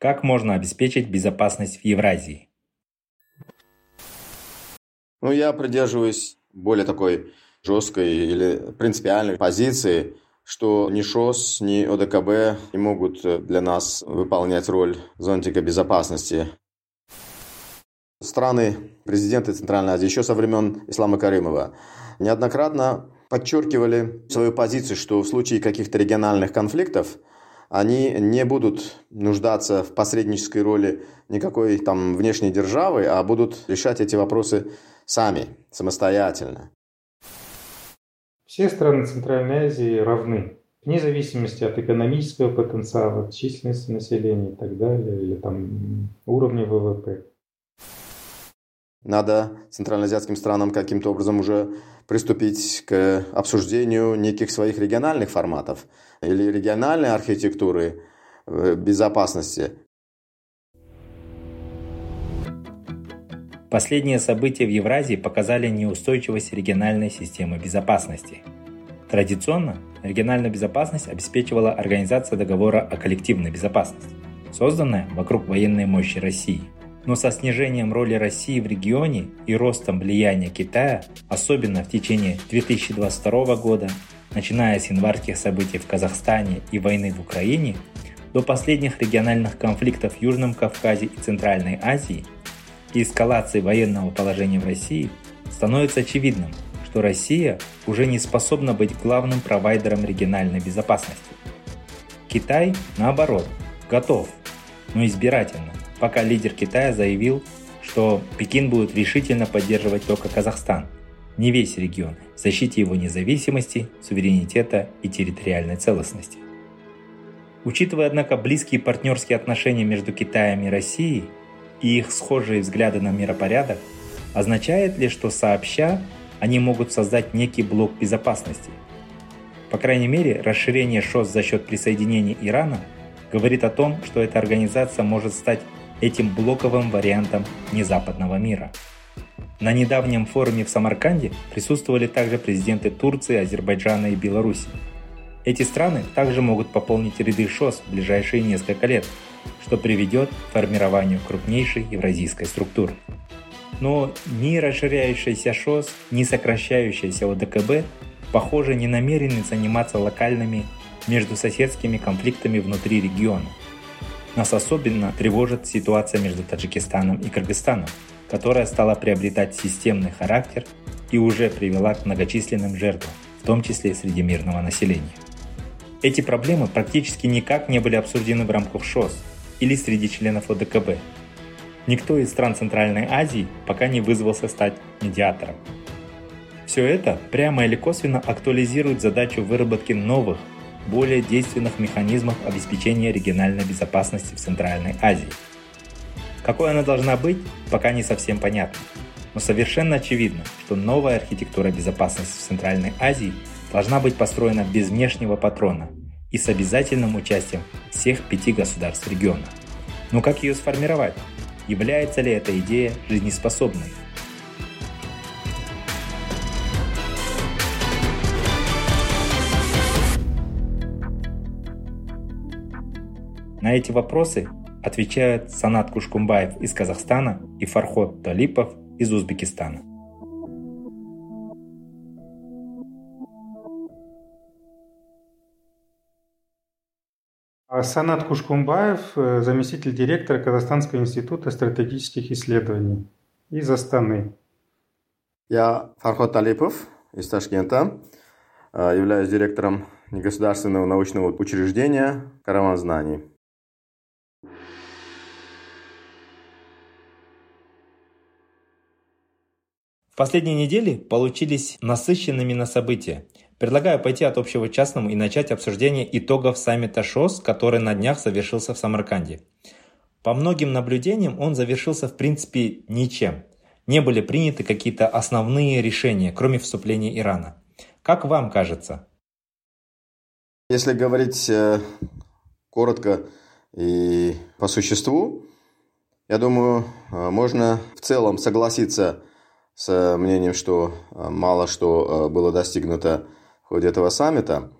Как можно обеспечить безопасность в Евразии? Ну, я придерживаюсь более такой жесткой или принципиальной позиции, что ни ШОС, ни ОДКБ не могут для нас выполнять роль зонтика безопасности. Страны, президенты Центральной Азии еще со времен Ислама Каримова неоднократно подчеркивали свою позицию, что в случае каких-то региональных конфликтов они не будут нуждаться в посреднической роли никакой там внешней державы, а будут решать эти вопросы сами, самостоятельно. Все страны Центральной Азии равны, вне зависимости от экономического потенциала, от численности населения и так далее, или там уровня ВВП. Надо центральноазиатским странам каким-то образом уже приступить к обсуждению неких своих региональных форматов или региональной архитектуры э, безопасности. Последние события в Евразии показали неустойчивость региональной системы безопасности. Традиционно региональную безопасность обеспечивала Организация договора о коллективной безопасности, созданная вокруг военной мощи России. Но со снижением роли России в регионе и ростом влияния Китая, особенно в течение 2022 года, начиная с январских событий в Казахстане и войны в Украине, до последних региональных конфликтов в Южном Кавказе и Центральной Азии – и эскалации военного положения в России, становится очевидным, что Россия уже не способна быть главным провайдером региональной безопасности. Китай, наоборот, готов, но избирательно, пока лидер Китая заявил, что Пекин будет решительно поддерживать только Казахстан, не весь регион, в защите его независимости, суверенитета и территориальной целостности. Учитывая, однако, близкие партнерские отношения между Китаем и Россией, и их схожие взгляды на миропорядок, означает ли, что сообща они могут создать некий блок безопасности? По крайней мере, расширение ШОС за счет присоединения Ирана говорит о том, что эта организация может стать этим блоковым вариантом незападного мира. На недавнем форуме в Самарканде присутствовали также президенты Турции, Азербайджана и Беларуси. Эти страны также могут пополнить ряды ШОС в ближайшие несколько лет – что приведет к формированию крупнейшей евразийской структуры. Но ни расширяющаяся ШОС, ни сокращающаяся ОДКБ, похоже, не намерены заниматься локальными междусоседскими конфликтами внутри региона. Нас особенно тревожит ситуация между Таджикистаном и Кыргызстаном, которая стала приобретать системный характер и уже привела к многочисленным жертвам, в том числе среди мирного населения. Эти проблемы практически никак не были обсуждены в рамках ШОС – или среди членов ОДКБ. Никто из стран Центральной Азии пока не вызвался стать медиатором. Все это прямо или косвенно актуализирует задачу выработки новых, более действенных механизмов обеспечения региональной безопасности в Центральной Азии. Какой она должна быть, пока не совсем понятно. Но совершенно очевидно, что новая архитектура безопасности в Центральной Азии должна быть построена без внешнего патрона – и с обязательным участием всех пяти государств региона. Но как ее сформировать? Является ли эта идея жизнеспособной? На эти вопросы отвечают Санат Кушкумбаев из Казахстана и Фархот Талипов из Узбекистана. А Санат Кушкумбаев, э, заместитель директора Казахстанского института стратегических исследований из Астаны. Я Фархот Талипов из Ташкента, э, являюсь директором негосударственного научного учреждения «Караван знаний». В последние недели получились насыщенными на события. Предлагаю пойти от общего к частному и начать обсуждение итогов саммита ШОС, который на днях завершился в Самарканде. По многим наблюдениям он завершился в принципе ничем. Не были приняты какие-то основные решения, кроме вступления Ирана. Как вам кажется? Если говорить э, коротко и по существу, я думаю, э, можно в целом согласиться с мнением, что э, мало что было достигнуто в ходе этого саммита.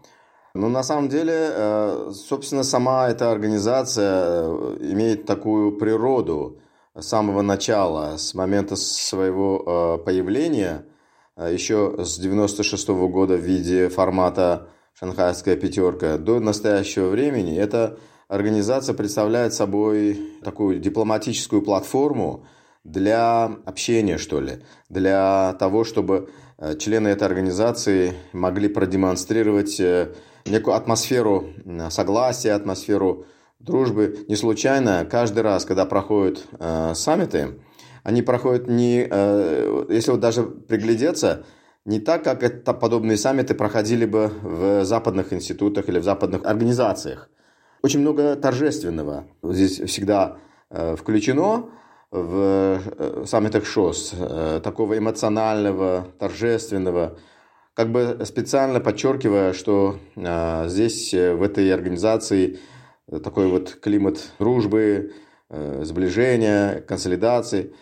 Но на самом деле, собственно, сама эта организация имеет такую природу с самого начала, с момента своего появления, еще с 96 -го года в виде формата шанхайская пятерка, до настоящего времени эта организация представляет собой такую дипломатическую платформу для общения, что ли, для того, чтобы э, члены этой организации могли продемонстрировать э, некую атмосферу согласия, атмосферу дружбы. Не случайно каждый раз, когда проходят э, саммиты, они проходят не, э, если вот даже приглядеться, не так, как это, подобные саммиты проходили бы в западных институтах или в западных организациях. Очень много торжественного здесь всегда э, включено в э, саммитах ШОС, э, такого эмоционального, торжественного, как бы специально подчеркивая, что здесь, в этой организации, такой вот климат дружбы, сближения, консолидации.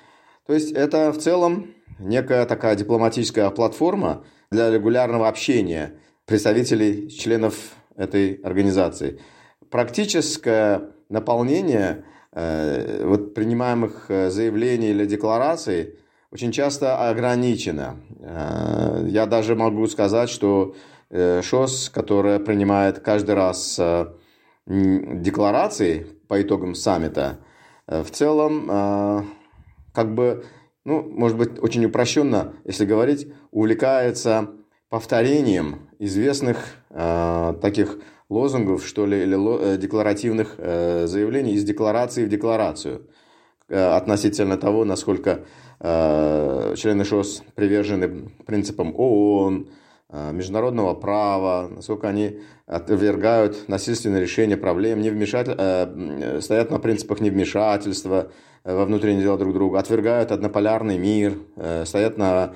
То есть это в целом некая такая дипломатическая платформа для регулярного общения представителей, членов этой организации. Практическое наполнение э, вот, принимаемых э, заявлений или деклараций очень часто ограничено. Э, я даже могу сказать, что э, ШОС, которая принимает каждый раз э, декларации по итогам саммита, э, в целом э, как бы ну, может быть, очень упрощенно, если говорить, увлекается повторением известных э, таких лозунгов, что ли, или э, декларативных э, заявлений из декларации в декларацию э, относительно того, насколько члены ШОС привержены принципам ООН, международного права, насколько они отвергают насильственные решения проблем, не вмешатель, э, стоят на принципах невмешательства, во внутренние дела друг друга, отвергают однополярный мир, э, стоят на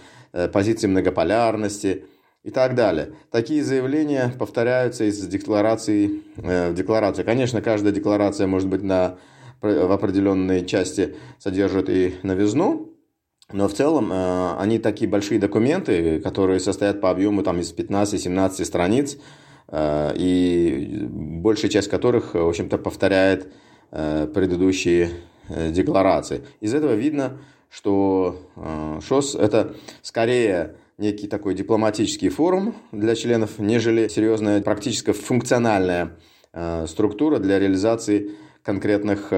позиции многополярности и так далее. Такие заявления повторяются из декларации в декларацию. Конечно, каждая декларация может быть на, в определенной части содержит и новизну, но в целом они такие большие документы, которые состоят по объему там, из 15-17 страниц, и большая часть которых, в общем-то, повторяет предыдущие Э, декларации. Из этого видно, что э, ШОС – это скорее некий такой дипломатический форум для членов, нежели серьезная практическая функциональная э, структура для реализации конкретных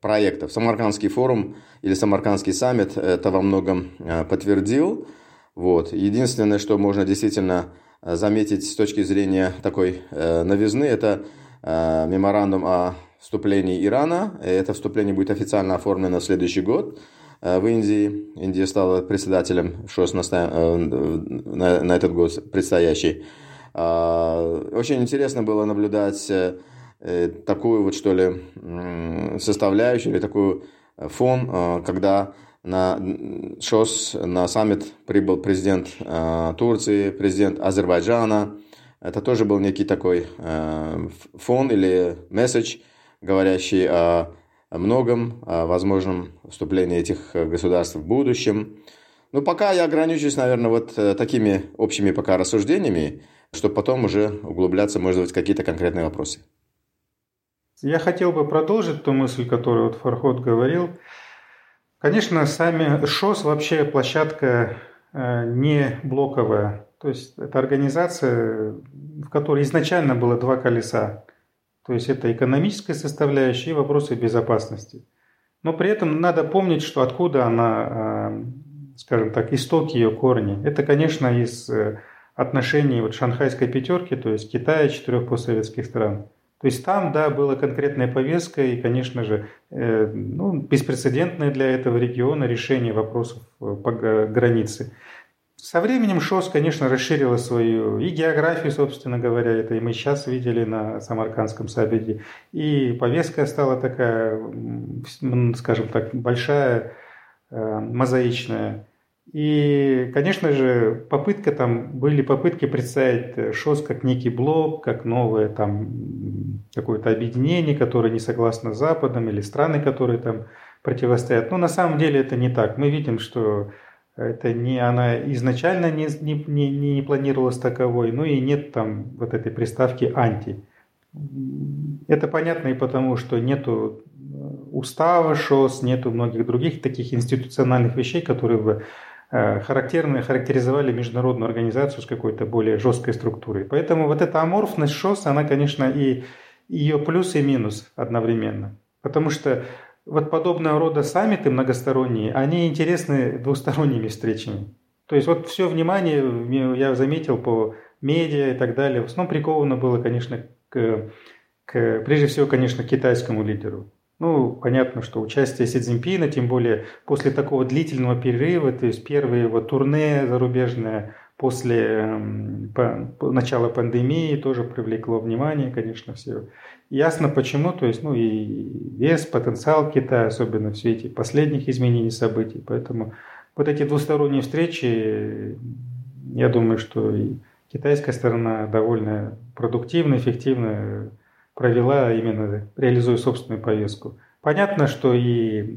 проектов. Самаркандский форум или Самаркандский саммит это во многом подтвердил. Вот. Единственное, что можно действительно заметить с точки зрения такой новизны, это меморандум о вступлении Ирана. Это вступление будет официально оформлено в следующий год э, в Индии. Индия стала председателем ШОС на, э, на, на этот год предстоящий. А, очень интересно было наблюдать э, такую вот, что ли, составляющую или такой фон, когда на ШОС, на саммит прибыл президент Турции, президент Азербайджана. Это тоже был некий такой фон или месседж, говорящий о, многом, о возможном вступлении этих государств в будущем. Но пока я ограничусь, наверное, вот э, такими общими пока рассуждениями, чтобы потом уже углубляться, может быть, какие-то конкретные вопросы. Я хотел бы продолжить ту мысль, которую вот Фархот говорил. Конечно, сами ШОС вообще площадка э, не блоковая. То есть это организация, в которой изначально было два колеса. То есть это экономическая составляющая и вопросы безопасности. Но при этом надо помнить, что откуда она, а, скажем так, истоки ее корни. Это, конечно, из э, отношений вот шанхайской пятерки, то есть Китая, четырех постсоветских стран. То есть там, да, была конкретная повестка и, конечно же, э, ну, беспрецедентное для этого региона решение вопросов э, по границе. Со временем ШОС, конечно, расширила свою и географию, собственно говоря, это и мы сейчас видели на Самаркандском собеде, и повестка стала такая, скажем так, большая, э, мозаичная. И, конечно же, попытка там, были попытки представить ШОС как некий блок, как новое там какое-то объединение, которое не согласно с Западом, или страны, которые там противостоят. Но на самом деле это не так. Мы видим, что это не она изначально не, не, не, не планировалась таковой, ну и нет там вот этой приставки «анти». Это понятно и потому, что нету устава ШОС, нету многих других таких институциональных вещей, которые бы Э, характерны, характеризовали международную организацию с какой-то более жесткой структурой. Поэтому вот эта аморфность ШОС, она, конечно, и ее плюс и минус одновременно. Потому что вот подобного рода саммиты многосторонние, они интересны двусторонними встречами. То есть вот все внимание, я заметил по медиа и так далее, в основном приковано было, конечно, к, к прежде всего, конечно, к китайскому лидеру. Ну, понятно, что участие Си Цзиньпина, тем более после такого длительного перерыва, то есть первое его турне зарубежное после эм, по, начала пандемии тоже привлекло внимание, конечно, все. Ясно почему, то есть, ну и вес, потенциал Китая, особенно все эти последних изменений событий. Поэтому вот эти двусторонние встречи, я думаю, что и китайская сторона довольно продуктивно, эффективно провела, именно реализуя собственную повестку. Понятно, что и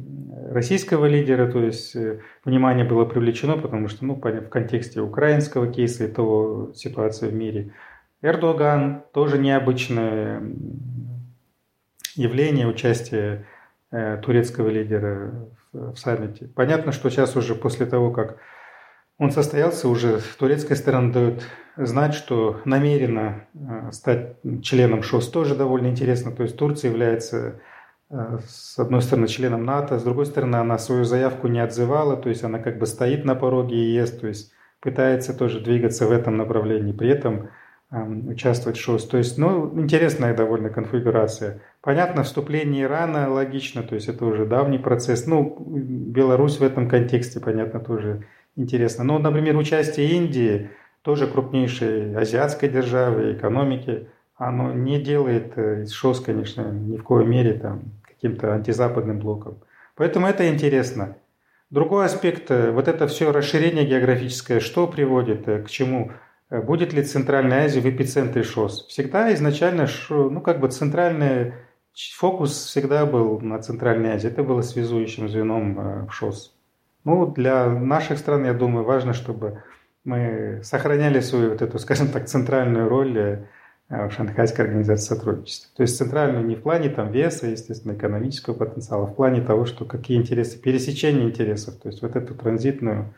российского лидера, то есть э, внимание было привлечено, потому что ну, в контексте украинского кейса и того ситуации в мире. Эрдоган тоже необычное явление участия э, турецкого лидера в, саммите. Понятно, что сейчас уже после того, как он состоялся, уже турецкая сторона дает знать, что намерена э, стать членом ШОС, тоже довольно интересно. То есть Турция является э, с одной стороны членом НАТО, с другой стороны она свою заявку не отзывала, то есть она как бы стоит на пороге ЕС, то есть пытается тоже двигаться в этом направлении, при этом эм, участвовать в ШОС. То есть, ну, интересная довольно конфигурация. Понятно, вступление Ирана логично, то есть это уже давний процесс. Ну, Беларусь в этом контексте, понятно, тоже интересно. Но, например, участие Индии – тоже крупнейшей азиатской державы, экономики, оно не делает э, ШОС, конечно, ни в коей мере там, каким-то антизападным блоком. Поэтому это интересно. Другой аспект, э, вот это все расширение географическое, что приводит, э, к чему? Будет ли Центральная Азия в эпицентре ШОС? Всегда изначально, ну как бы центральный фокус всегда был на Центральной Азии. Это было связующим звеном в ШОС. Ну, для наших стран, я думаю, важно, чтобы мы сохраняли свою вот эту, скажем так, центральную роль э, в Шанхайской организации сотрудничества. То есть центральную не в плане там веса, естественно, экономического потенциала, а в плане того, что какие интересы, пересечения интересов, то есть вот эту транзитную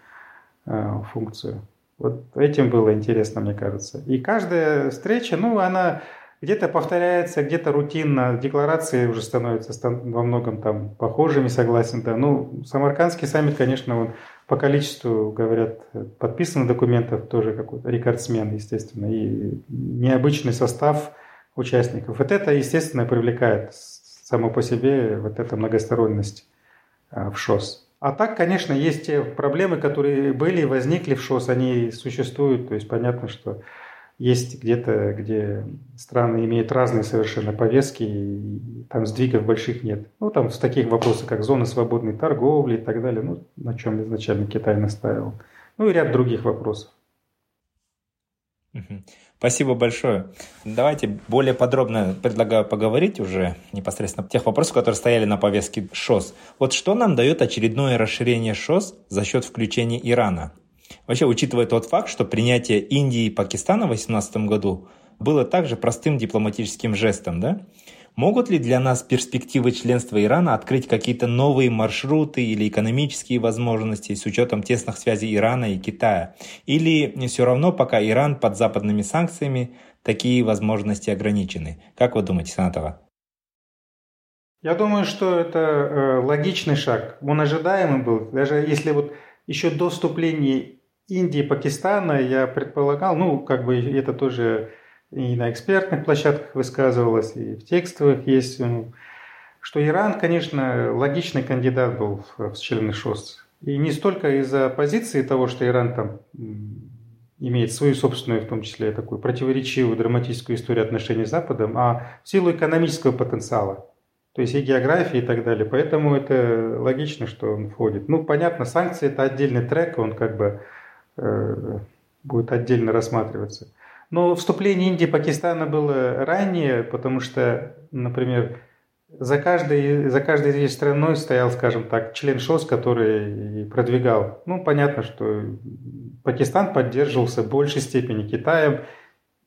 э, функцию. Вот этим было интересно, мне кажется. И каждая встреча, ну, она где-то повторяется, где-то рутинно. Декларации уже становятся во многом там похожими, согласен, да. Ну, Самаркандский саммит, конечно, он по количеству, говорят, подписанных документов тоже какой-то рекордсмен, естественно, и необычный состав участников. Вот это, естественно, привлекает само по себе вот эта многосторонность а, в ШОС. А так, конечно, есть те проблемы, которые были, возникли в ШОС, они существуют. То есть понятно, что есть где-то, где страны имеют разные совершенно повестки, и там сдвигов больших нет. Ну, там в таких вопросах, как зона свободной торговли и так далее, ну, на чем изначально Китай настаивал. Ну и ряд других вопросов. Спасибо большое. Давайте более подробно предлагаю поговорить уже непосредственно тех вопросах, которые стояли на повестке ШОС. Вот что нам дает очередное расширение ШОС за счет включения Ирана? Вообще, учитывая тот факт, что принятие Индии и Пакистана в 2018 году было также простым дипломатическим жестом, да? Могут ли для нас перспективы членства Ирана открыть какие-то новые маршруты или экономические возможности с учетом тесных связей Ирана и Китая? Или все равно, пока Иран под западными санкциями, такие возможности ограничены? Как вы думаете, Санатова? Я думаю, что это э, логичный шаг. Он ожидаемый был. Даже если вот еще до вступления Индии, Пакистана я предполагал, ну, как бы это тоже и на экспертных площадках высказывалось, и в текстовых есть, что Иран, конечно, логичный кандидат был в члены ШОС. И не столько из-за позиции того, что Иран там имеет свою собственную, в том числе, такую противоречивую драматическую историю отношений с Западом, а в силу экономического потенциала. То есть и географии и так далее. Поэтому это логично, что он входит. Ну, понятно, санкции это отдельный трек, он как бы будет отдельно рассматриваться. Но вступление Индии и Пакистана было ранее, потому что, например, за каждой, за каждой этих страной стоял, скажем так, член ШОС, который продвигал. Ну, понятно, что Пакистан поддерживался в большей степени Китаем,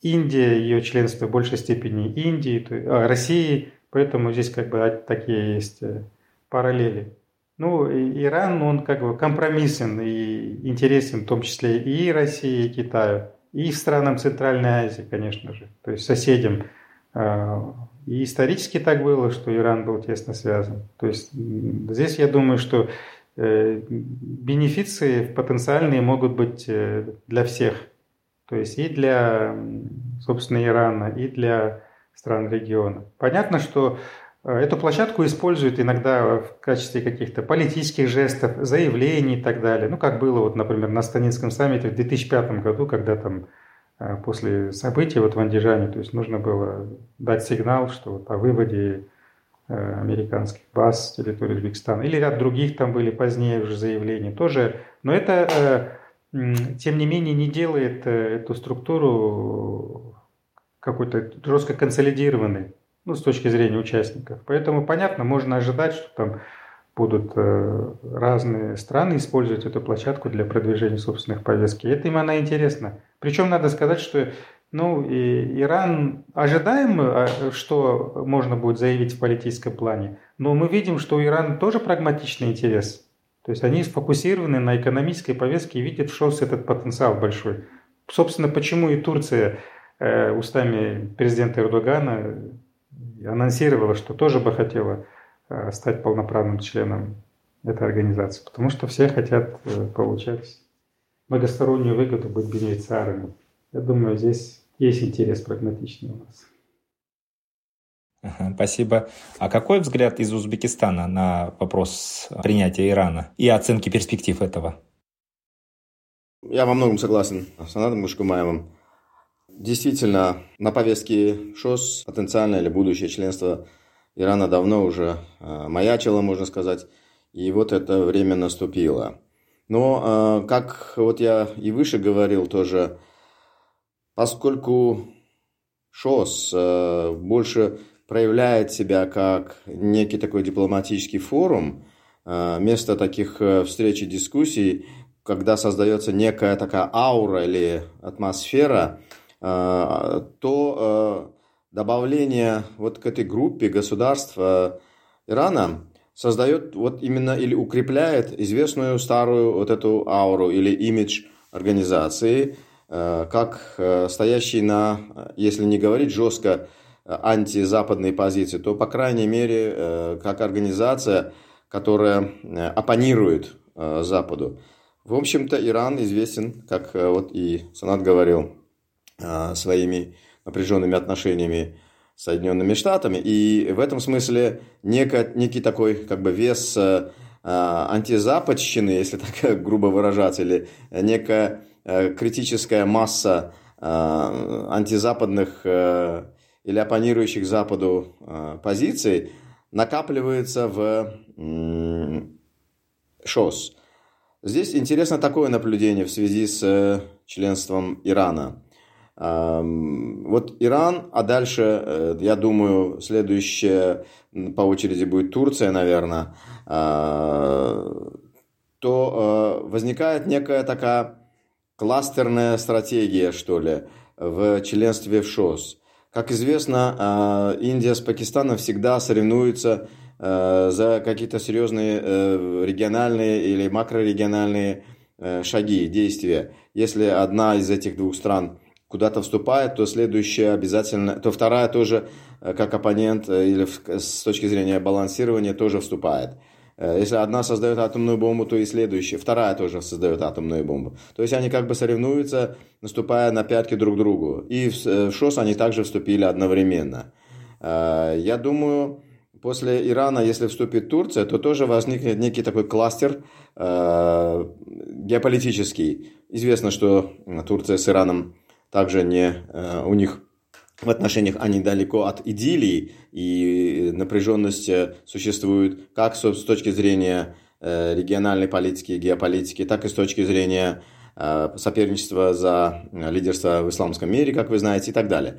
Индия, ее членство в большей степени Индии, а, России, поэтому здесь как бы такие есть э, параллели. Ну, Иран, он как бы компромиссен и интересен в том числе и России, и Китаю, и странам Центральной Азии, конечно же, то есть соседям а, и исторически так было, что Иран был тесно связан. То есть здесь я думаю, что э, бенефиции потенциальные могут быть э, для всех. То есть и для, собственно, Ирана, и для стран региона. Понятно, что эту площадку используют иногда в качестве каких-то политических жестов, заявлений и так далее. Ну, как было, вот, например, на Станинском саммите в 2005 году, когда там Э, после событий вот в Андижане, то есть нужно было дать сигнал, что вот о выводе э, американских баз с территории Узбекистана. Или ряд других там были позднее уже заявлений тоже. Но это, э, тем не менее, не делает эту структуру какой-то жестко консолидированной, ну, с точки зрения участников. Поэтому, понятно, можно ожидать, что там будут э, разные страны использовать эту площадку для продвижения собственных повестки. Это им она интересна. Причем надо сказать, что ну, и Иран ожидаем, а, что можно будет заявить в политическом плане, но мы видим, что у Ирана тоже прагматичный интерес. То есть они сфокусированы на экономической повестке и видят ШОС этот потенциал большой. Собственно, почему и Турция э, устами президента Эрдогана анонсировала, что тоже бы хотела Э, стать полноправным членом этой организации, потому что все хотят э, получать многостороннюю выгоду, быть бенефициарами. Я думаю, здесь есть интерес прагматичный у нас. Ага, спасибо. А какой взгляд из Узбекистана на вопрос принятия Ирана и оценки перспектив этого? Я во многом согласен с Анатом Мушкумаевым. Действительно, на повестке ШОС потенциальное или будущее членство Ирана давно уже э, маячила, можно сказать, и вот это время наступило. Но, э, как вот я и выше говорил тоже, поскольку ШОС э, больше проявляет себя как некий такой дипломатический форум, место таких встреч и дискуссий, когда создается некая такая аура или атмосфера, то добавление вот к этой группе государств э, Ирана создает вот именно или укрепляет известную старую вот эту ауру или имидж организации, э, как э, стоящий на, если не говорить жестко, антизападной позиции, то, по крайней мере, как организация, которая оппонирует Западу. В общем-то, Иран известен, как вот и Санат говорил, своими напряженными отношениями с Соединенными Штатами. И в этом смысле некий, некий такой как бы вес э, антизападщины, если так грубо выражаться, или некая критическая масса антизападных или оппонирующих Западу позиций накапливается в ШОС. Здесь интересно такое наблюдение в связи с э, членством Ирана. Вот Иран, а дальше, э, я думаю, следующее по очереди будет Турция, наверное, а, то э, возникает некая такая кластерная стратегия, что ли, в членстве в ШОС. Как известно, а, Индия с Пакистаном всегда соревнуются э, за какие-то серьезные региональные или макрорегиональные шаги, действия. Если одна из этих двух стран – куда-то вступает, то следующая обязательно, то вторая тоже э, как оппонент э, или с точки зрения балансирования тоже вступает. Э, если одна создает атомную бомбу, то и следующая, вторая тоже создает атомную бомбу. То есть они как бы соревнуются, наступая на пятки друг другу. И в ШОС они также вступили одновременно. Я думаю, после Ирана, если вступит Турция, то тоже возникнет некий такой кластер э, геополитический. Известно, что Турция с Ираном также не э, у них в отношениях они далеко от идиллии, и напряженность э, существует как с точки зрения э, региональной политики, геополитики, так и с точки зрения соперничества за лидерство в исламском мире, как вы знаете, и так далее.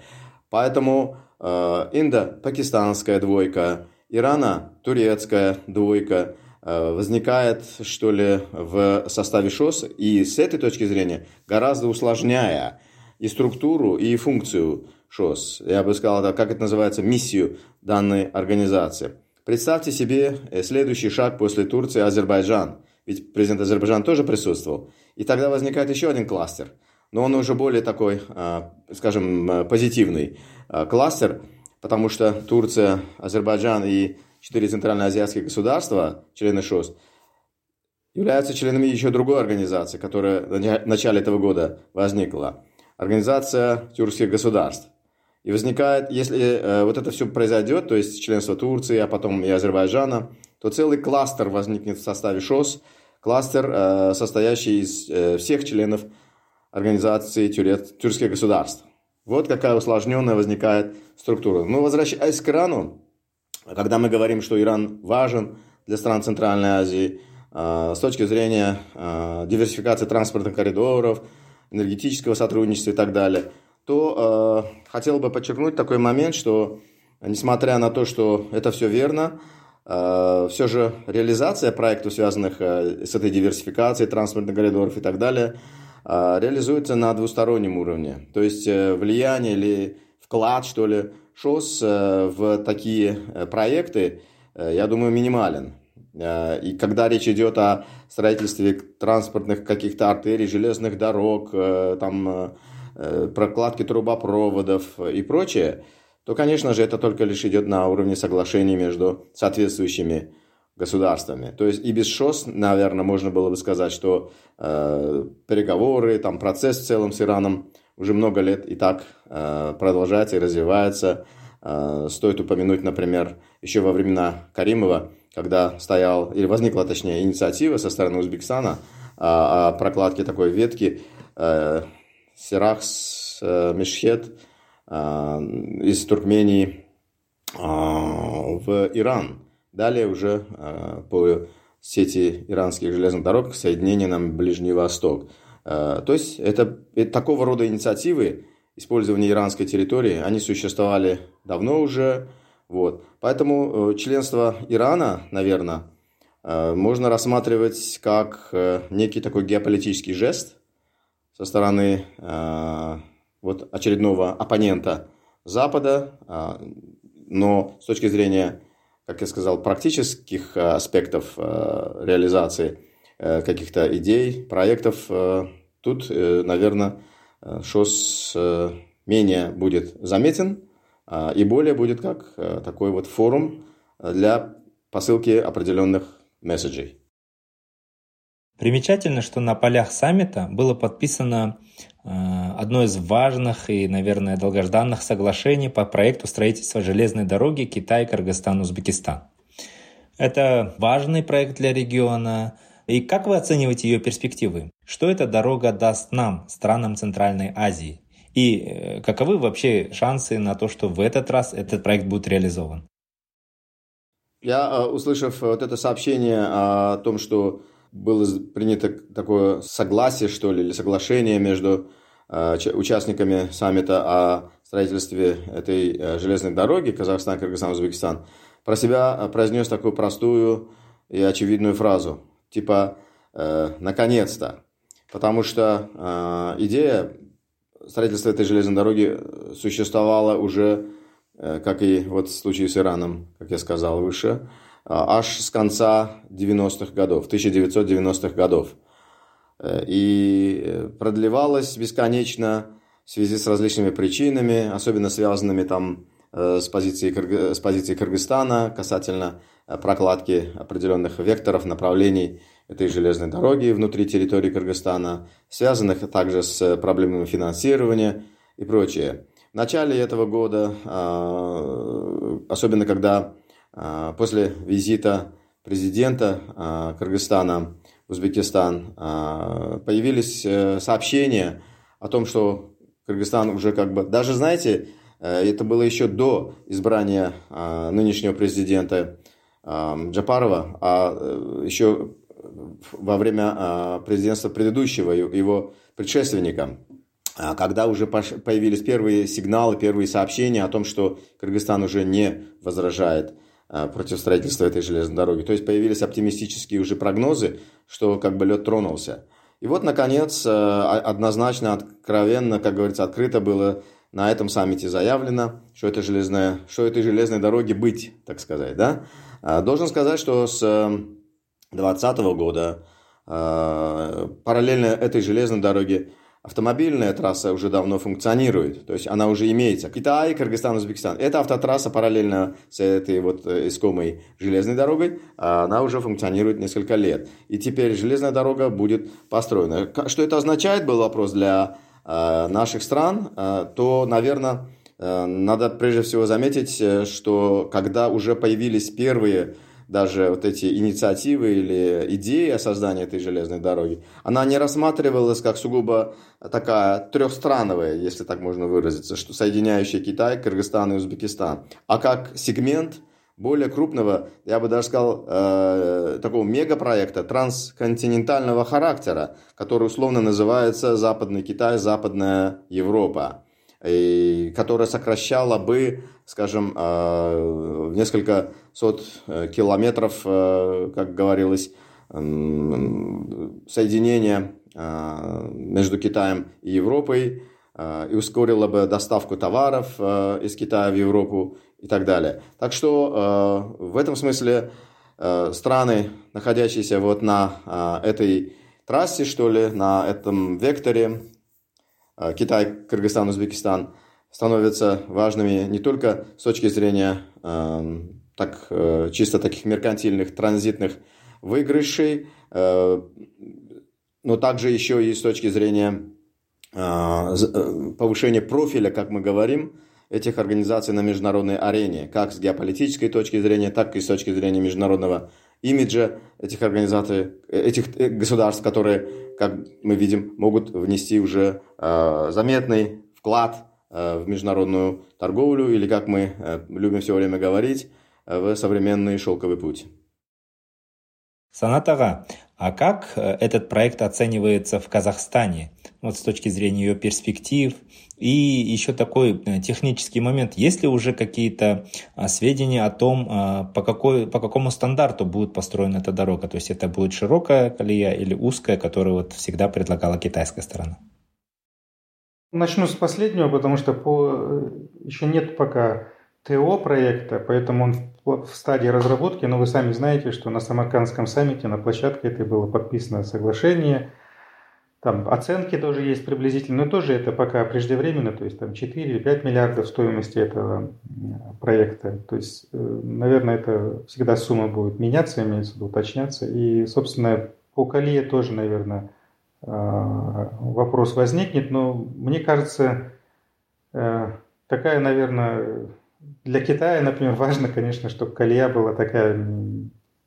Поэтому индо-пакистанская двойка, Ирана-турецкая двойка возникает, что ли, в составе ШОС, и с этой точки зрения гораздо усложняя и структуру, и функцию ШОС. Я бы сказал, это, как это называется, миссию данной организации. Представьте себе э, следующий шаг после Турции Азербайджан. Ведь президент Азербайджана тоже присутствовал. И тогда возникает еще один кластер. Но он уже более такой, а, скажем, э, позитивный кластер, потому что Турция, Азербайджан и четыре центральноазиатских государства, члены ШОС, являются членами еще другой организации, которая в начале этого года возникла. Организация тюркских государств. И возникает, если э, вот это все произойдет, то есть членство Турции, а потом и Азербайджана, то целый кластер возникнет в составе ШОС, кластер, э, состоящий из э, всех членов организации тюрет, тюркских государств. Вот какая усложненная возникает структура. Но возвращаясь к Ирану, когда мы говорим, что Иран важен для стран Центральной Азии, э, с точки зрения э, диверсификации транспортных коридоров, энергетического сотрудничества и так далее – то э, хотел бы подчеркнуть такой момент, что несмотря на то, что это все верно, э, все же реализация проектов, связанных э, с этой диверсификацией транспортных коридоров и так далее, э, реализуется на двустороннем уровне. То есть э, влияние или вклад, что ли, ШОС э, в такие э, проекты, э, я думаю, минимален. Э, и когда речь идет о строительстве транспортных каких-то артерий, железных дорог, э, там Э, прокладки трубопроводов и прочее, то, конечно же, это только лишь идет на уровне соглашений между соответствующими государствами. То есть и без ШОС, наверное, можно было бы сказать, что э, переговоры, там процесс в целом с Ираном уже много лет и так э, продолжается и развивается. Э, стоит упомянуть, например, еще во времена Каримова, когда стоял, или возникла, точнее, инициатива со стороны Узбекистана о, о прокладке такой ветки э, Сирахс э, Мешхет э, из Туркмении э, в Иран. Далее уже по сети иранских железных дорог соединение на Ближний Восток. То есть это, это такого рода инициативы использования иранской территории, они существовали давно уже. Вот. Поэтому членство Ирана, наверное, можно рассматривать как некий такой геополитический жест – со стороны э, вот очередного оппонента Запада, э, но с точки зрения, как я сказал, практических аспектов э, реализации э, каких-то идей, проектов, э, тут, э, наверное, ШОС э, менее будет заметен. э, и более будет как э, такой вот форум для посылки определенных месседжей. Примечательно, что на полях саммита было подписано э, одно из важных и, наверное, долгожданных соглашений по проекту строительства железной дороги Китай, Кыргызстан, Узбекистан. Это важный проект для региона. И как вы оцениваете ее перспективы? Что эта дорога даст нам, странам Центральной Азии? И э, каковы вообще шансы на то, что в этот раз этот проект будет реализован? Я, э, услышав вот это сообщение о том, что было принято такое согласие, что ли, или соглашение между э, участниками саммита о строительстве этой железной дороги Казахстан, Кыргызстан, Узбекистан, про себя произнес такую простую и очевидную фразу, типа «наконец-то». Потому что идея строительства этой железной дороги существовала уже, как и вот в случае с Ираном, как я сказал выше, а, аж с конца 90-х годов, 1990-х годов. Э, и продлевалась бесконечно в связи с различными причинами, особенно связанными там э, с позицией, с позицией Кыргызстана касательно э, прокладки определенных векторов, направлений этой железной дороги внутри территории Кыргызстана, связанных также с проблемами финансирования и прочее. В начале этого года, особенно когда после визита президента Кыргызстана в Узбекистан появились сообщения о том, что Кыргызстан уже как бы... Даже, знаете, это было еще до избрания нынешнего президента Джапарова, а еще во время президентства предыдущего его предшественника. А когда уже появились первые сигналы, первые сообщения о том, что Кыргызстан уже не возражает а, против строительства этой железной дороги. То есть появились оптимистические уже прогнозы, что как бы лед тронулся. И вот, наконец, а, однозначно, откровенно, как говорится, открыто было на этом саммите заявлено, что, это железная, что этой железной дороги быть, так сказать. Да? Должен сказать, что с 2020 года параллельно этой железной дороге автомобильная трасса уже давно функционирует, то есть она уже имеется. Китай, Кыргызстан, Узбекистан. Эта автотрасса параллельно с этой вот э, искомой железной дорогой, а она уже функционирует несколько лет. И теперь железная дорога будет построена. Что это означает, был вопрос для э, наших стран, э, то, наверное, надо прежде всего заметить, что когда уже появились первые даже вот эти инициативы или идеи о создании этой железной дороги, она не рассматривалась как сугубо такая трехстрановая, если так можно выразиться, что соединяющая Китай, Кыргызстан и Узбекистан, а как сегмент более крупного, я бы даже сказал, э, такого мегапроекта трансконтинентального характера, который условно называется Западный Китай, Западная Европа и которая сокращала бы, скажем, э, несколько сот э, километров, э, как говорилось, соединение между Китаем и Европой, и ускорила бы доставку товаров из Китая в Европу и так далее. Так что в этом смысле страны, находящиеся вот на этой трассе, что ли, на этом векторе, Э, Китай, Кыргызстан, Узбекистан становятся важными не только с точки зрения так, э, чисто таких меркантильных транзитных выигрышей, э, но также еще и с точки зрения повышения профиля, как мы говорим, этих организаций на международной арене, как с геополитической точки зрения, так и с точки зрения международного имиджа этих организаций, этих государств, которые как мы видим, могут внести уже э, заметный вклад э, в международную торговлю. Или, как мы э, любим все время говорить, в современный шелковый путь. Санатага, а как этот проект оценивается в Казахстане? Вот с точки зрения ее перспектив, и еще такой э, технический момент. Есть ли уже какие-то а, сведения о том, а, по, какой, по какому стандарту будет построена эта дорога? То есть это будет широкая колея или узкая, которую вот всегда предлагала китайская сторона? Начну с последнего, потому что по... Э, еще нет пока ТО проекта, поэтому он в стадии разработки, но вы сами знаете, что на Самаркандском саммите на площадке этой было подписано соглашение – там оценки тоже есть приблизительно, но тоже это пока преждевременно, то есть там 4 или 5 миллиардов стоимости этого проекта. То есть, э, наверное, это всегда сумма будет меняться, имеется в виду уточняться. И, собственно, по Калие тоже, наверное, э, вопрос возникнет, но мне кажется, э, такая, наверное, для Китая, например, важно, конечно, чтобы Калия была такая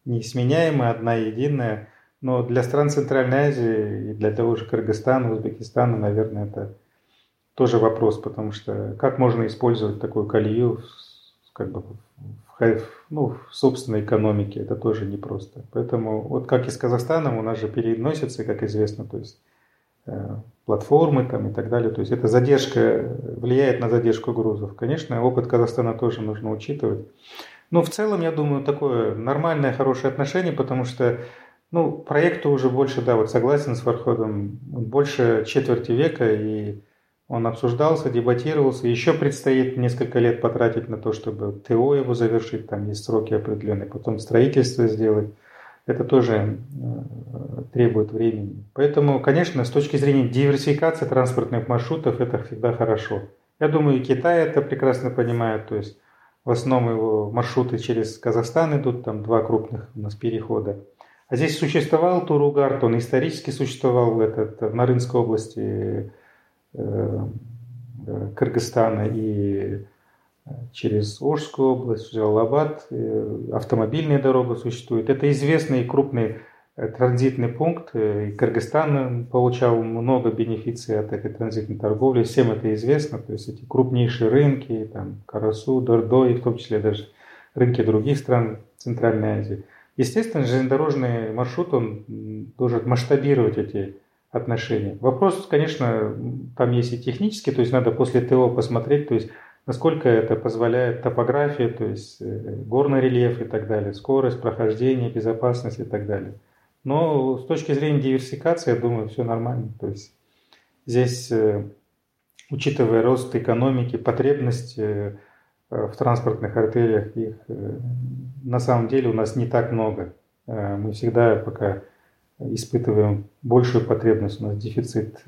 несменяемая, одна единая, но для стран Центральной Азии и для того же Кыргызстана, Узбекистана, наверное, это тоже вопрос, потому что как можно использовать такую колею как бы в, ну, в собственной экономике, это тоже непросто. Поэтому вот как и с Казахстаном у нас же переносится, как известно, то есть платформы там и так далее. То есть эта задержка влияет на задержку грузов. Конечно, опыт Казахстана тоже нужно учитывать. Но в целом, я думаю, такое нормальное, хорошее отношение, потому что ну, проекту уже больше, да, вот согласен с Фарходом, больше четверти века, и он обсуждался, дебатировался. Еще предстоит несколько лет потратить на то, чтобы ТО его завершить, там есть сроки определенные, потом строительство сделать. Это тоже э, требует времени. Поэтому, конечно, с точки зрения диверсификации транспортных маршрутов, это всегда хорошо. Я думаю, и Китай это прекрасно понимает. То есть в основном его маршруты через Казахстан идут, там два крупных у нас перехода. А здесь существовал Туругард, он исторически существовал этот, в Нарынской области э, э, Кыргызстана и через Ожскую область, Джалалабад, автомобильная дорога существует. Это известный крупный транзитный пункт. И Кыргызстан получал много бенефиций от этой транзитной торговли. Всем это известно. То есть эти крупнейшие рынки, там, Карасу, Дордой, в том числе даже рынки других стран Центральной Азии. Естественно, железнодорожный маршрут, он должен масштабировать эти отношения. Вопрос, конечно, там есть и технический, то есть надо после ТО посмотреть, то есть насколько это позволяет топография, то есть э, горный рельеф и так далее, скорость прохождения, безопасность и так далее. Но с точки зрения диверсификации, я думаю, все нормально. То есть здесь, э, учитывая рост экономики, потребность э, в транспортных артериях, их на самом деле у нас не так много. Мы всегда пока испытываем большую потребность, у нас дефицит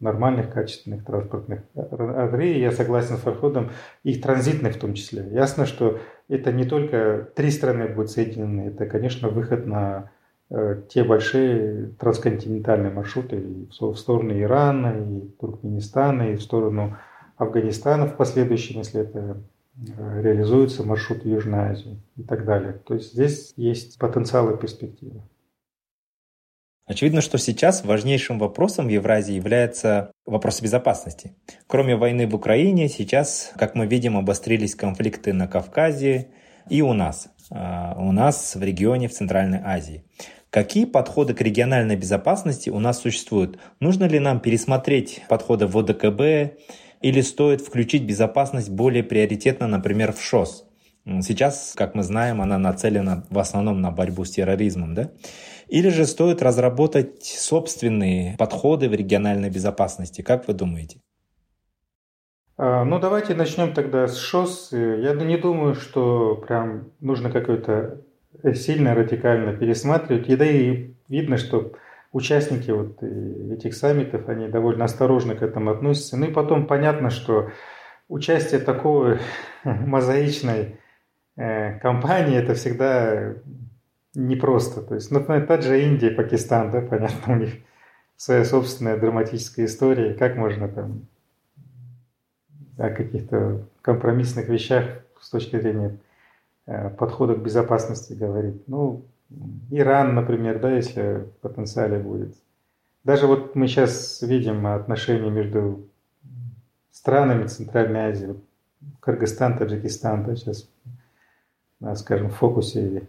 нормальных, качественных транспортных артерий. Я согласен с Фарходом, их транзитных в том числе. Ясно, что это не только три страны будут соединены, это, конечно, выход на э, те большие трансконтинентальные маршруты в сторону Ирана, и Туркменистана, и в сторону Афганистана в последующем, если это э, реализуется, маршрут Южной Азии и так далее. То есть здесь есть потенциал и перспективы. Очевидно, что сейчас важнейшим вопросом в Евразии является вопрос безопасности. Кроме войны в Украине, сейчас, как мы видим, обострились конфликты на Кавказе и у нас, а, у нас в регионе в Центральной Азии. Какие подходы к региональной безопасности у нас существуют? Нужно ли нам пересмотреть подходы в ОДКБ или стоит включить безопасность более приоритетно, например, в ШОС? Сейчас, как мы знаем, она нацелена в основном на борьбу с терроризмом, да? Или же стоит разработать собственные подходы в региональной безопасности? Как вы думаете? А, ну, давайте начнем тогда с ШОС. Я не думаю, что прям нужно какое-то сильно радикально пересматривать. И да и видно, что участники вот этих саммитов, они довольно осторожно к этому относятся. Ну и потом понятно, что участие такой мозаичной э, компании это всегда непросто. То есть, ну, та же Индия, Пакистан, да, понятно, у них своя собственная драматическая история. Как можно там о каких-то компромиссных вещах с точки зрения э, подхода к безопасности говорить? Ну, Иран, например, да, если в потенциале будет. Даже вот мы сейчас видим отношения между странами Центральной Азии, Кыргызстан, Таджикистан, да, сейчас, скажем, фокусе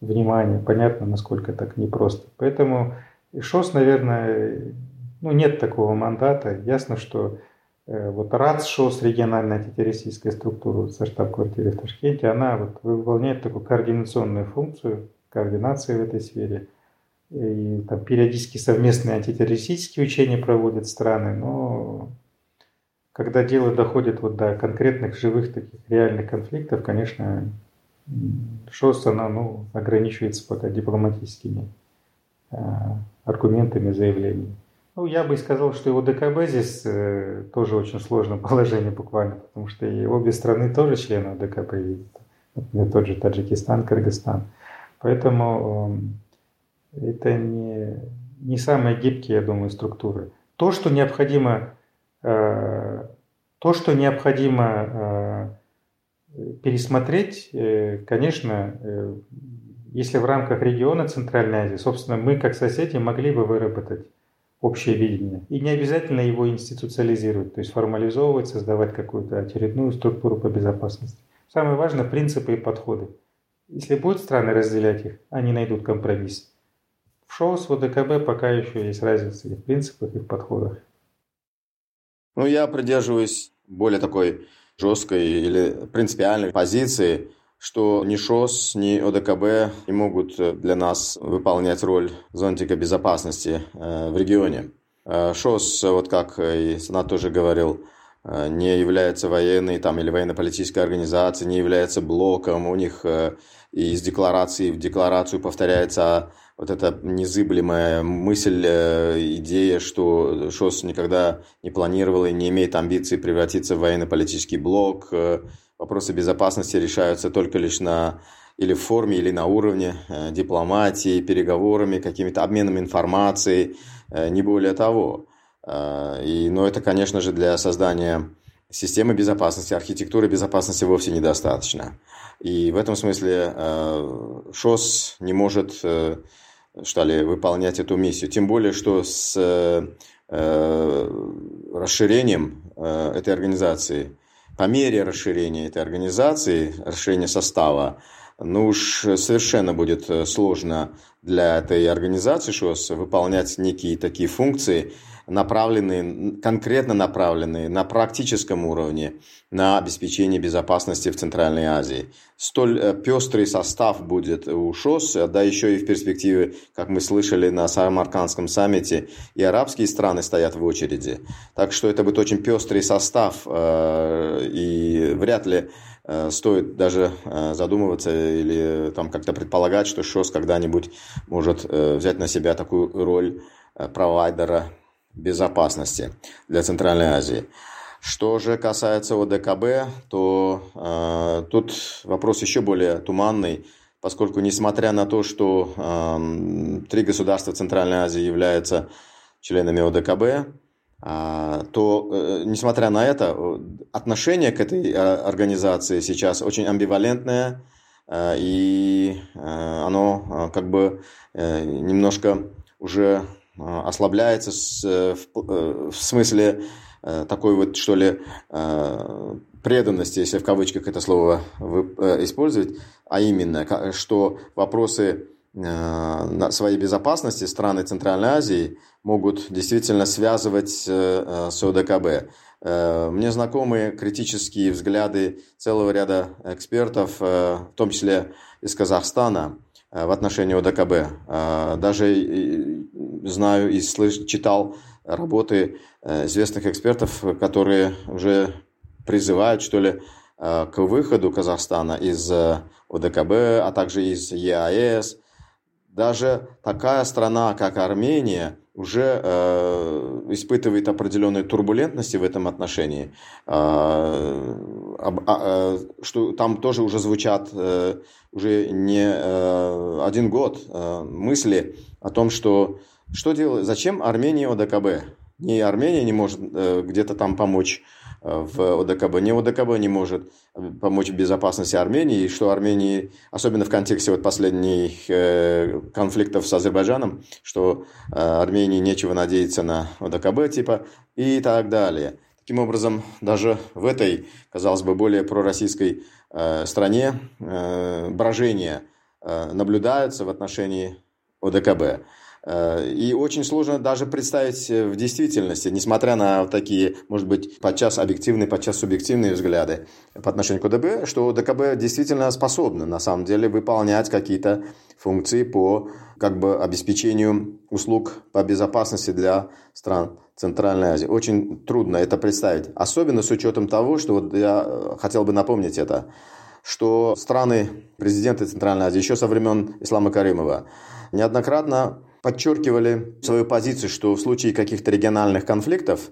внимание. Понятно, насколько так непросто. Поэтому ШОС, наверное, ну, нет такого мандата. Ясно, что э, вот РАЦ ШОС, региональная антитеррористическая структура со штаб-квартирой в Ташкенте, она вот выполняет такую координационную функцию, координации в этой сфере. И там периодически совместные антитеррористические учения проводят страны, но когда дело доходит вот до конкретных живых таких реальных конфликтов, конечно, ШОС, она ну, ограничивается пока дипломатическими э, аргументами, заявлениями. Ну, я бы сказал, что его ДКБ здесь э, тоже очень сложное положение буквально, потому что и обе страны тоже члены ДКБ, например, тот же Таджикистан, Кыргызстан. Поэтому э, это не, не самые гибкие, я думаю, структуры. То, что необходимо, э, то, что необходимо э, пересмотреть, э, конечно, э, если в рамках региона Центральной Азии, собственно, мы как соседи могли бы выработать общее видение. И не обязательно его институциализировать, то есть формализовывать, создавать какую-то очередную структуру по безопасности. Самое важное – принципы и подходы. Если будут страны разделять их, они найдут компромисс. В ШОС, в ОДКБ пока еще есть разница и в принципах, и в подходах. Ну, я придерживаюсь более такой жесткой или принципиальной позиции, что ни ШОС, ни ОДКБ не могут для нас выполнять роль зонтика безопасности э, в регионе. Э, ШОС, вот как и Санат тоже говорил, э, не является военной там, или военно-политической организацией, не является блоком. У них из декларации в декларацию повторяется вот эта незыблемая мысль, э, идея, что ШОС никогда не планировал и не имеет амбиций превратиться в военно-политический блок. Э, вопросы безопасности решаются только лишь на или в форме, или на уровне э, дипломатии, переговорами, какими-то обменом информацией, не более того. И, но это, конечно же, для создания системы безопасности, архитектуры безопасности вовсе недостаточно. И в этом смысле ШОС не может, э, что ли, выполнять эту миссию. Тем более, что с расширением этой организации, по мере расширения этой организации, расширения состава, ну уж совершенно будет сложно для этой организации ШОС выполнять некие такие функции, направленные, конкретно направленные на практическом уровне на обеспечение безопасности в Центральной Азии. Столь э, пестрый состав будет у ШОС, да еще и в перспективе, как мы слышали на Самаркандском саммите, и арабские страны стоят в очереди. Так что это будет очень пестрый состав, э, и вряд ли э, стоит даже задумываться или там как-то предполагать, что ШОС когда-нибудь может взять на себя такую роль провайдера безопасности для Центральной Азии. Что же касается ОДКБ, то э, тут вопрос еще более туманный, поскольку несмотря на то, что э, три государства Центральной Азии являются членами ОДКБ, э, то, э, несмотря на это, отношение к этой э, организации сейчас очень амбивалентное, э, и э, оно э, как бы э, немножко уже ослабляется э, в, в смысле э, такой вот, что ли, преданности, если в кавычках это слово использовать, а именно, что вопросы своей безопасности страны Центральной Азии могут действительно связывать с ОДКБ. Мне знакомы критические взгляды целого ряда экспертов, в том числе из Казахстана, в отношении ОДКБ. Даже знаю и слыш, читал работы э, известных экспертов, которые уже призывают, что ли, э, к выходу Казахстана из э, ОДКБ, а также из ЕАЭС. Даже такая страна, как Армения, уже э, испытывает определенные турбулентности в этом отношении, э, э, что там тоже уже звучат э, уже не э, один год э, мысли о том, что что делать? Зачем Армении ОДКБ? Ни Армения не может э, где-то там помочь э, в ОДКБ, ни ОДКБ не может помочь в безопасности Армении, и что Армении, особенно в контексте вот последних э, конфликтов с Азербайджаном, что Армении нечего надеяться на ОДКБ типа и так далее. Таким образом, даже в этой, казалось бы, более пророссийской стране брожения наблюдаются в отношении ОДКБ. Э, и очень сложно даже представить в действительности, несмотря на такие, может быть, подчас объективные, подчас субъективные взгляды по отношению к ОДКБ, что ОДКБ действительно способна на самом деле выполнять какие-то функции по как бы обеспечению услуг по безопасности для стран Центральной Азии. Очень трудно это представить, особенно с учетом того, что вот я хотел бы напомнить это, что страны, президенты Центральной Азии еще со времен Ислама Каримова неоднократно подчеркивали свою позицию, что в случае каких-то региональных конфликтов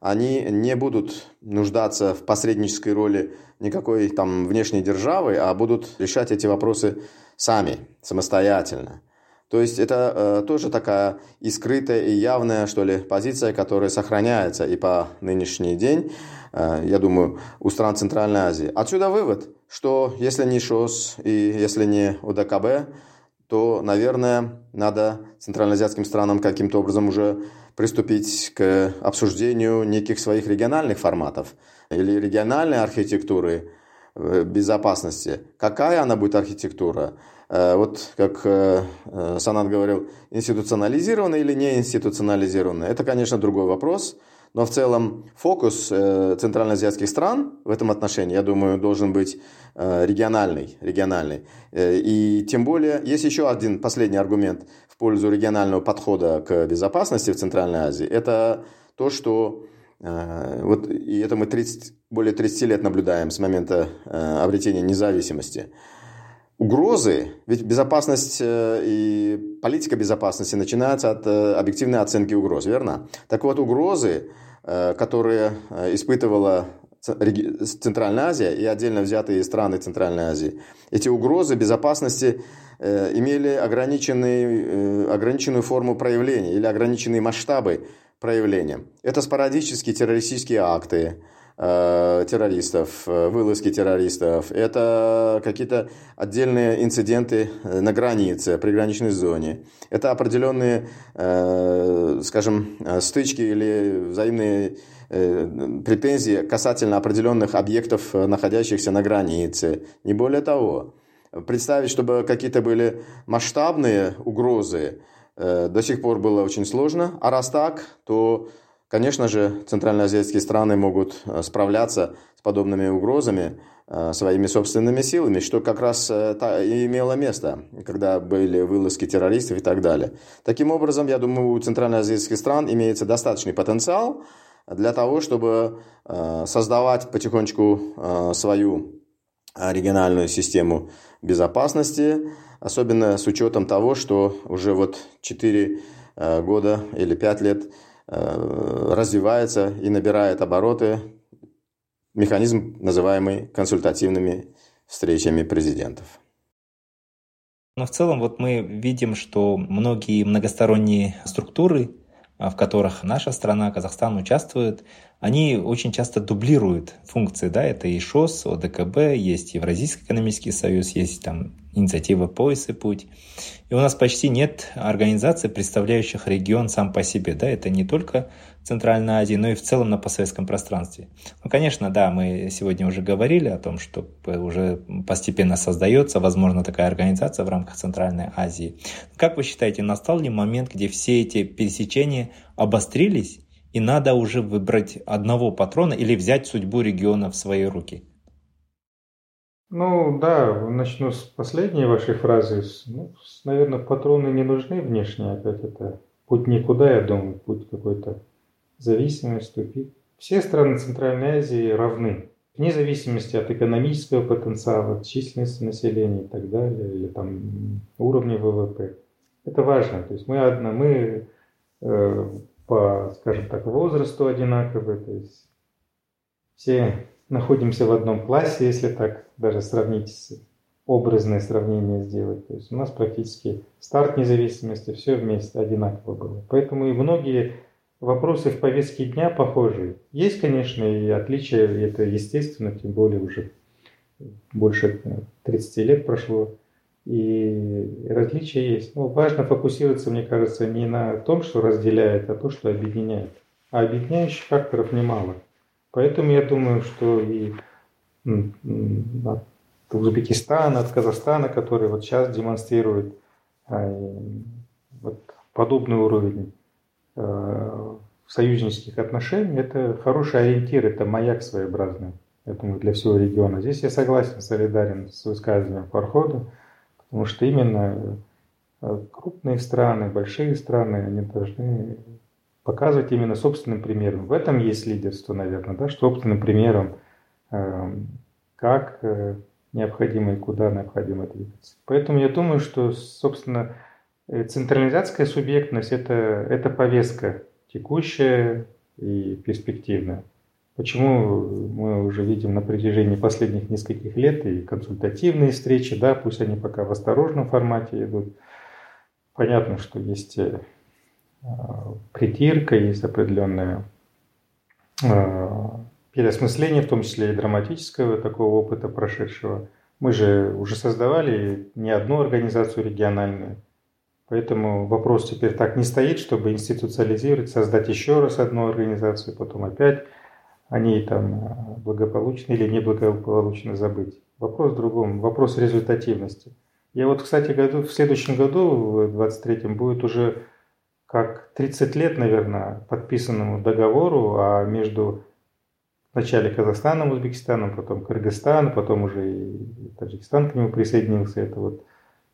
они не будут нуждаться в посреднической роли никакой там внешней державы, а будут решать эти вопросы сами, самостоятельно. То есть это э, тоже такая и скрытая, и явная, что ли, позиция, которая сохраняется и по нынешний день, э, я думаю, у стран Центральной Азии. Отсюда вывод, что если не ШОС и если не УДКБ, то, наверное, надо центральноазиатским странам каким-то образом уже приступить к обсуждению неких своих региональных форматов или региональной архитектуры э, безопасности. Какая она будет архитектура? Э, вот как э, Санат говорил, институционализированная или не институционализированная? Это, конечно, другой вопрос – но в целом фокус э, центральноазиатских стран в этом отношении, я думаю, должен быть э, региональный. региональный. Э, и тем более, есть еще один последний аргумент в пользу регионального подхода к безопасности в Центральной Азии. Это то, что вот, и это мы 30, более 30 лет наблюдаем с момента обретения независимости. Угрозы, ведь безопасность и политика безопасности начинается от объективной оценки угроз, верно? Так вот, угрозы Э, которые э, испытывала Центральная Азия и отдельно взятые страны Центральной Азии. Эти угрозы безопасности э, имели ограниченный, ограниченную форму проявления или ограниченные масштабы проявления. Это спорадические террористические акты, э, террористов, вылазки террористов, это какие-то отдельные инциденты на границе, приграничной зоне, это определенные, скажем, стычки или взаимные претензии касательно определенных объектов, находящихся на границе, не более того. Представить, чтобы какие-то были масштабные угрозы, до сих пор было очень сложно. А раз так, то Конечно же, центральноазиатские страны могут э, справляться с подобными угрозами э, своими собственными силами, что как раз э, имело место, когда были вылазки террористов и так далее. Таким образом, я думаю, у центральноазиатских стран имеется достаточный потенциал для того, чтобы создавать потихонечку свою региональную систему безопасности, особенно с учетом того, что уже вот 4 года или 5 лет развивается и набирает обороты механизм, называемый консультативными встречами президентов. Но в целом вот мы видим, что многие многосторонние структуры, а, в которых наша страна, Казахстан участвует, они очень часто дублируют функции. Да? Это и ШОС, ОДКБ, есть Евразийский экономический союз, есть там инициатива «Пояс и путь». И у нас почти нет организаций, представляющих регион сам по себе. Да? Это не только Центральная Азия, но и в целом на постсоветском пространстве. Ну, конечно, да, мы сегодня уже говорили о том, что уже постепенно создается, возможно, такая организация в рамках Центральной Азии. Как вы считаете, настал ли момент, где все эти пересечения обострились, и надо уже выбрать одного патрона или взять судьбу региона в свои руки? Ну да, начну с последней вашей фразы. Ну, наверное, патроны не нужны внешне, опять это путь никуда, я думаю, путь какой-то зависимость, тупик. Все страны Центральной Азии равны, вне зависимости от экономического потенциала, от численности населения и так далее, или там уровня ВВП. Это важно. То есть мы одна, мы э, по, скажем так, возрасту одинаковые, то есть все находимся в одном классе, если так даже сравнить, образное сравнение сделать. То есть у нас практически старт независимости, все вместе одинаково было. Поэтому и многие вопросы в повестке дня похожи. Есть, конечно, и отличия, это естественно, тем более уже больше 30 лет прошло и различия есть. Но важно фокусироваться, мне кажется, не на том, что разделяет, а то, что объединяет. А объединяющих факторов немало. Поэтому я думаю, что и от Узбекистана, от Казахстана, который вот сейчас демонстрирует а, вот подобный уровень э, союзнических отношений, это хороший ориентир, это маяк своеобразный, я думаю, для всего региона. Здесь я согласен, солидарен с высказыванием Фархода. Потому что именно э, крупные страны, большие страны, они должны показывать именно собственным примером. В этом есть лидерство, наверное, да, что собственным примером, эм, как э, необходимо и куда необходимо двигаться. Поэтому я думаю, что, собственно, э, централизация субъектность это, – это повестка текущая и перспективная. Почему мы уже видим на протяжении последних нескольких лет и консультативные встречи, да, пусть они пока в осторожном формате идут. Понятно, что есть э, притирка, есть определенное э, переосмысление, в том числе и драматического такого опыта прошедшего. Мы же уже создавали не одну организацию региональную, поэтому вопрос теперь так не стоит, чтобы институциализировать, создать еще раз одну организацию, потом опять о ней там э, благополучно или неблагополучно забыть. Вопрос в другом, вопрос результативности. Я вот, кстати, году, в следующем году, в 23-м, будет уже как 30 лет, наверное, подписанному договору а между вначале Казахстаном, Узбекистаном, потом Кыргызстан, потом уже и Таджикистан к нему присоединился. Это вот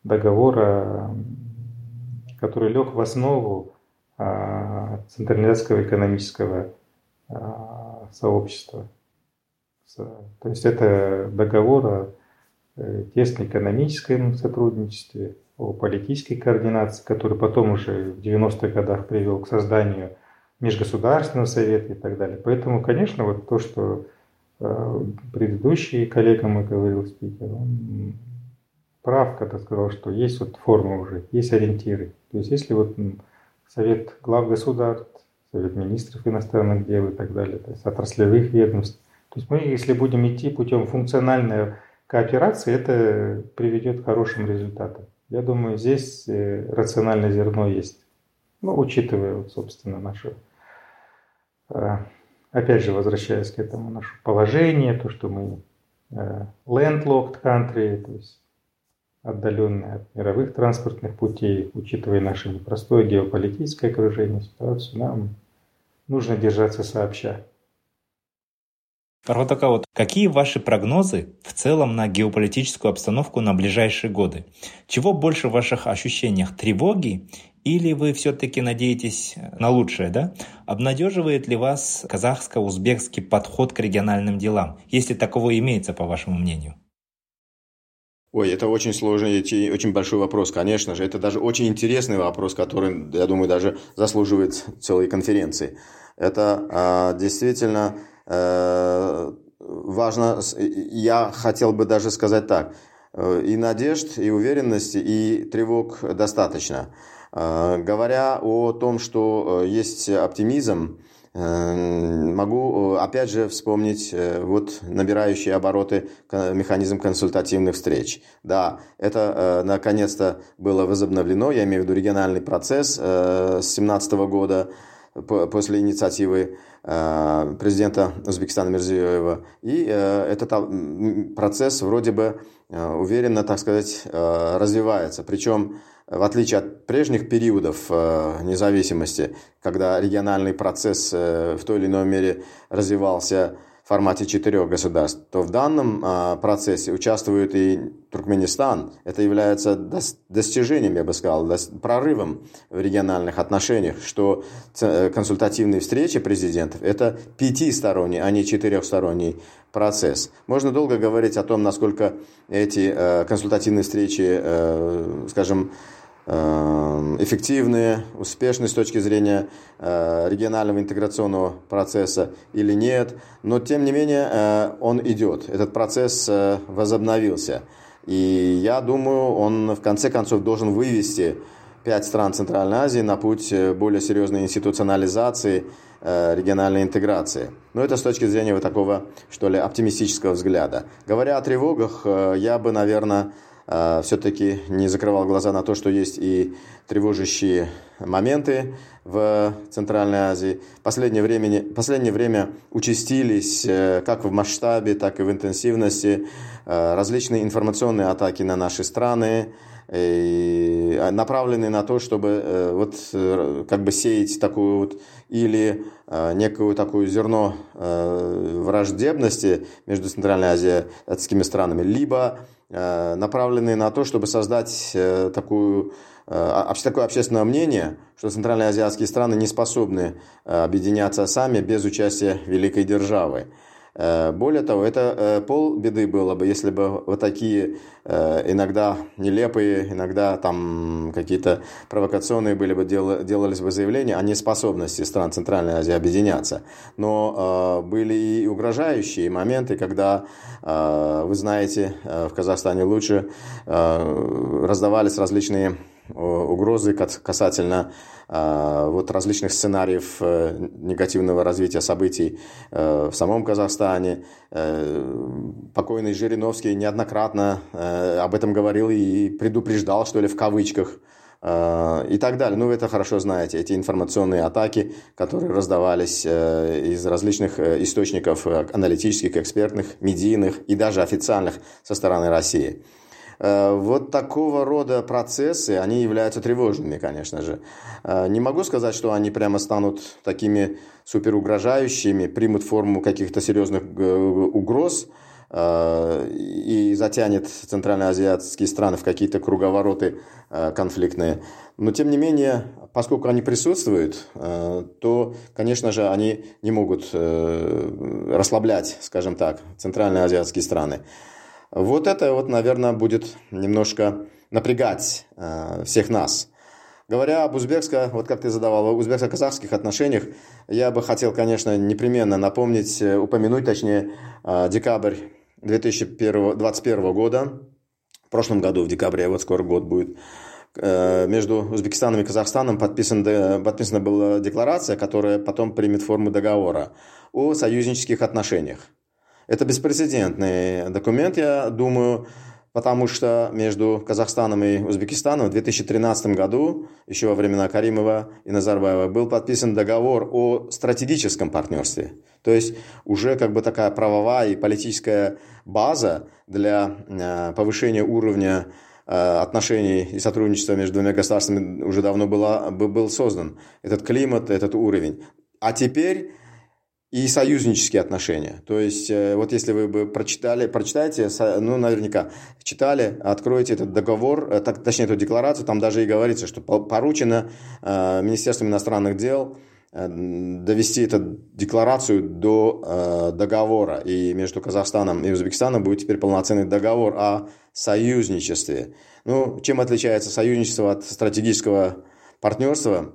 договор, который лег в основу а, централизованного экономического а, сообщества. То есть это договор о э, тесном экономическом сотрудничестве, о политической координации, который потом уже в 90-х годах привел к созданию Межгосударственного совета и так далее. Поэтому, конечно, вот то, что э, предыдущий коллега мой говорил, спикер, он прав, когда сказал, что есть вот форма уже, есть ориентиры. То есть если вот Совет глав государств Совет министров иностранных дел и так далее, то есть отраслевых ведомств, То есть мы, если будем идти путем функциональной кооперации, это приведет к хорошим результатам. Я думаю, здесь э, рациональное зерно есть. Ну, учитывая, вот, собственно, наше, э, опять же, возвращаясь к этому, наше положение, то, что мы э, landlocked country, то есть отдаленные от мировых транспортных путей, учитывая наше непростое геополитическое окружение, ситуацию, нам нужно держаться сообща. Парватака, вот какие ваши прогнозы в целом на геополитическую обстановку на ближайшие годы? Чего больше в ваших ощущениях? Тревоги или вы все-таки надеетесь на лучшее, да? Обнадеживает ли вас казахско-узбекский подход к региональным делам, если таково имеется, по вашему мнению? Ой, это очень сложный, очень большой вопрос, конечно же. Это даже очень интересный вопрос, который, я думаю, даже заслуживает целой конференции. Это а, действительно э, важно. Я хотел бы даже сказать так. Э, и надежд, и уверенности, и тревог достаточно. Э, говоря о том, что э, есть оптимизм, могу, э, опять же, вспомнить э, вот набирающие обороты механизм консультативных встреч. Да, это э, наконец-то было возобновлено, я имею в виду региональный процесс с 2017 года после инициативы президента Узбекистана Мирзиёева. И этот процесс вроде бы уверенно, так сказать, развивается. Причем в отличие от прежних периодов э, независимости, когда региональный процесс э, в той или иной мере развивался в формате четырех государств, то в данном э, процессе участвует и Туркменистан. Это является достижением, я бы сказал, прорывом в региональных отношениях, что консультативные встречи президентов – это пятисторонний, а не четырехсторонний процесс. Можно долго говорить о том, насколько эти консультативные встречи, скажем, эффективные, успешные с точки зрения э, регионального интеграционного процесса или нет. Но, тем не менее, э, он идет. Этот процесс э, возобновился. И я думаю, он в конце концов должен вывести пять стран Центральной Азии на путь более серьезной институционализации региональной интеграции. Но это с точки зрения вот такого, что ли, оптимистического взгляда. Говоря о тревогах, я бы, наверное, все-таки не закрывал глаза на то, что есть и тревожащие моменты в Центральной Азии. Последнее время, последнее время участились э, как в масштабе, так и в интенсивности э, различные информационные атаки на наши страны, а, направленные на то, чтобы э, вот как бы сеять такую вот или некую такую зерно враждебности между Центральной Азиатскими странами, либо Э, направленные на то, чтобы создать э, такую, э, такое общественное мнение, что центральноазиатские страны не способны объединяться сами без участия великой державы. Э, более того, это э, пол беды было бы, если бы вот такие э, иногда нелепые, иногда там какие-то провокационные были бы, делались бы заявления о неспособности стран Центральной Азии объединяться. Но были и угрожающие моменты, когда, вы знаете, в Казахстане лучше раздавались различные угрозы касательно а, вот различных сценариев э, негативного развития событий э, в самом Казахстане. Э, покойный Жириновский неоднократно об этом говорил и предупреждал, что ли, в кавычках, и так далее. Ну, вы это хорошо знаете, эти информационные атаки, которые раздавались из различных источников аналитических, экспертных, медийных и даже официальных со стороны России. Э, вот такого рода процессы, они являются тревожными, конечно же. Э, не могу сказать, что они прямо станут такими суперугрожающими, примут форму каких-то серьезных э, угроз и затянет центральноазиатские страны в какие-то круговороты конфликтные. Но, тем не менее, поскольку они присутствуют, то, конечно же, они не могут расслаблять, скажем так, центральноазиатские страны. Вот это вот, наверное, будет немножко напрягать э, всех нас. Говоря об узбекско, вот как ты задавал, узбекско-казахских отношениях, я бы хотел, конечно, непременно напомнить, э, упомянуть, точнее, э, декабрь 2021 года. В прошлом году, в декабре, вот скоро год будет, э, между Узбекистаном и Казахстаном подписан, подписана была декларация, которая потом примет форму договора о союзнических отношениях. Это беспрецедентный документ, я думаю, потому что между Казахстаном и Узбекистаном в 2013 году, еще во времена Каримова и Назарбаева, был подписан договор о стратегическом партнерстве. То есть уже как бы такая правовая и политическая база для э, повышения уровня э, отношений и сотрудничества между двумя государствами уже давно была, был создан. Этот климат, этот уровень. А теперь и союзнические отношения. То есть, э, вот если вы бы прочитали, прочитаете, ну, наверняка, читали, откроете этот договор, э, так, точнее, эту декларацию, там даже и говорится, что поручено э, Министерством иностранных дел довести эту декларацию до договора. И между Казахстаном и Узбекистаном будет теперь полноценный договор о союзничестве. Ну, чем отличается союзничество от стратегического партнерства?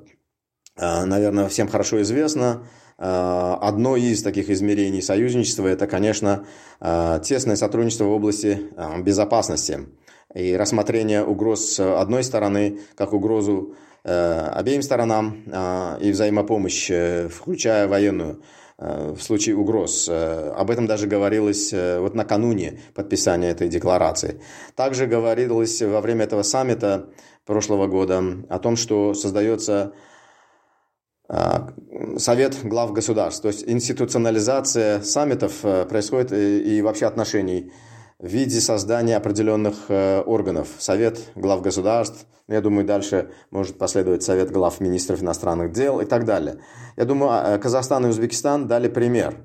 Наверное, всем хорошо известно – Э, одно из таких измерений союзничества – это, конечно, э, тесное сотрудничество в области э, безопасности и рассмотрение угроз одной стороны как угрозу обеим сторонам и взаимопомощь, включая военную в случае угроз. Об этом даже говорилось вот накануне подписания этой декларации. Также говорилось во время этого саммита прошлого года о том, что создается Совет глав государств. То есть институционализация саммитов э, происходит и, вообще отношений в виде создания определенных э, органов. Совет глав государств, ну, я думаю, дальше может последовать Совет глав министров иностранных дел и так далее. Я думаю, а, Казахстан и Узбекистан дали пример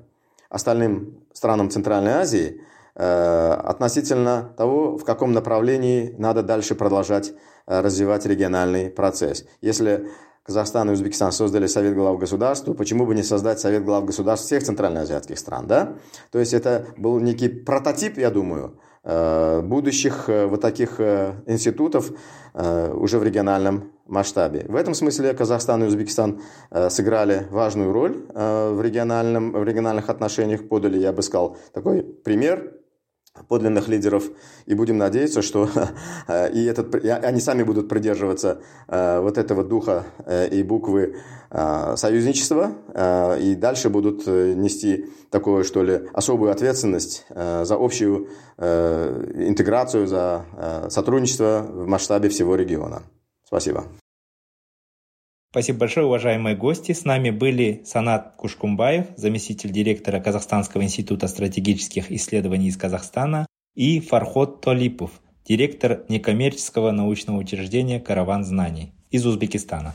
остальным странам Центральной Азии э, относительно того, в каком направлении надо дальше продолжать развивать региональный процесс. Если Казахстан и Узбекистан создали Совет глав государств, почему бы не создать Совет глав государств всех центральноазиатских стран, да? То есть это был некий прототип, я думаю, э, будущих э, вот таких э, институтов уже в региональном масштабе. В этом смысле Казахстан и Узбекистан сыграли важную роль в, региональном, в региональных отношениях, подали, я бы сказал, такой пример подлинных лидеров, и будем надеяться, что и этот, и они сами будут придерживаться э, вот этого духа э, и буквы э, союзничества, и дальше будут нести такую, что ли, особую ответственность за общую интеграцию, за сотрудничество в масштабе всего региона. Спасибо. Спасибо большое, уважаемые гости. С нами были Санат Кушкумбаев, заместитель директора Казахстанского института стратегических исследований из Казахстана, и Фархот Толипов, директор некоммерческого научного учреждения «Караван знаний» из Узбекистана.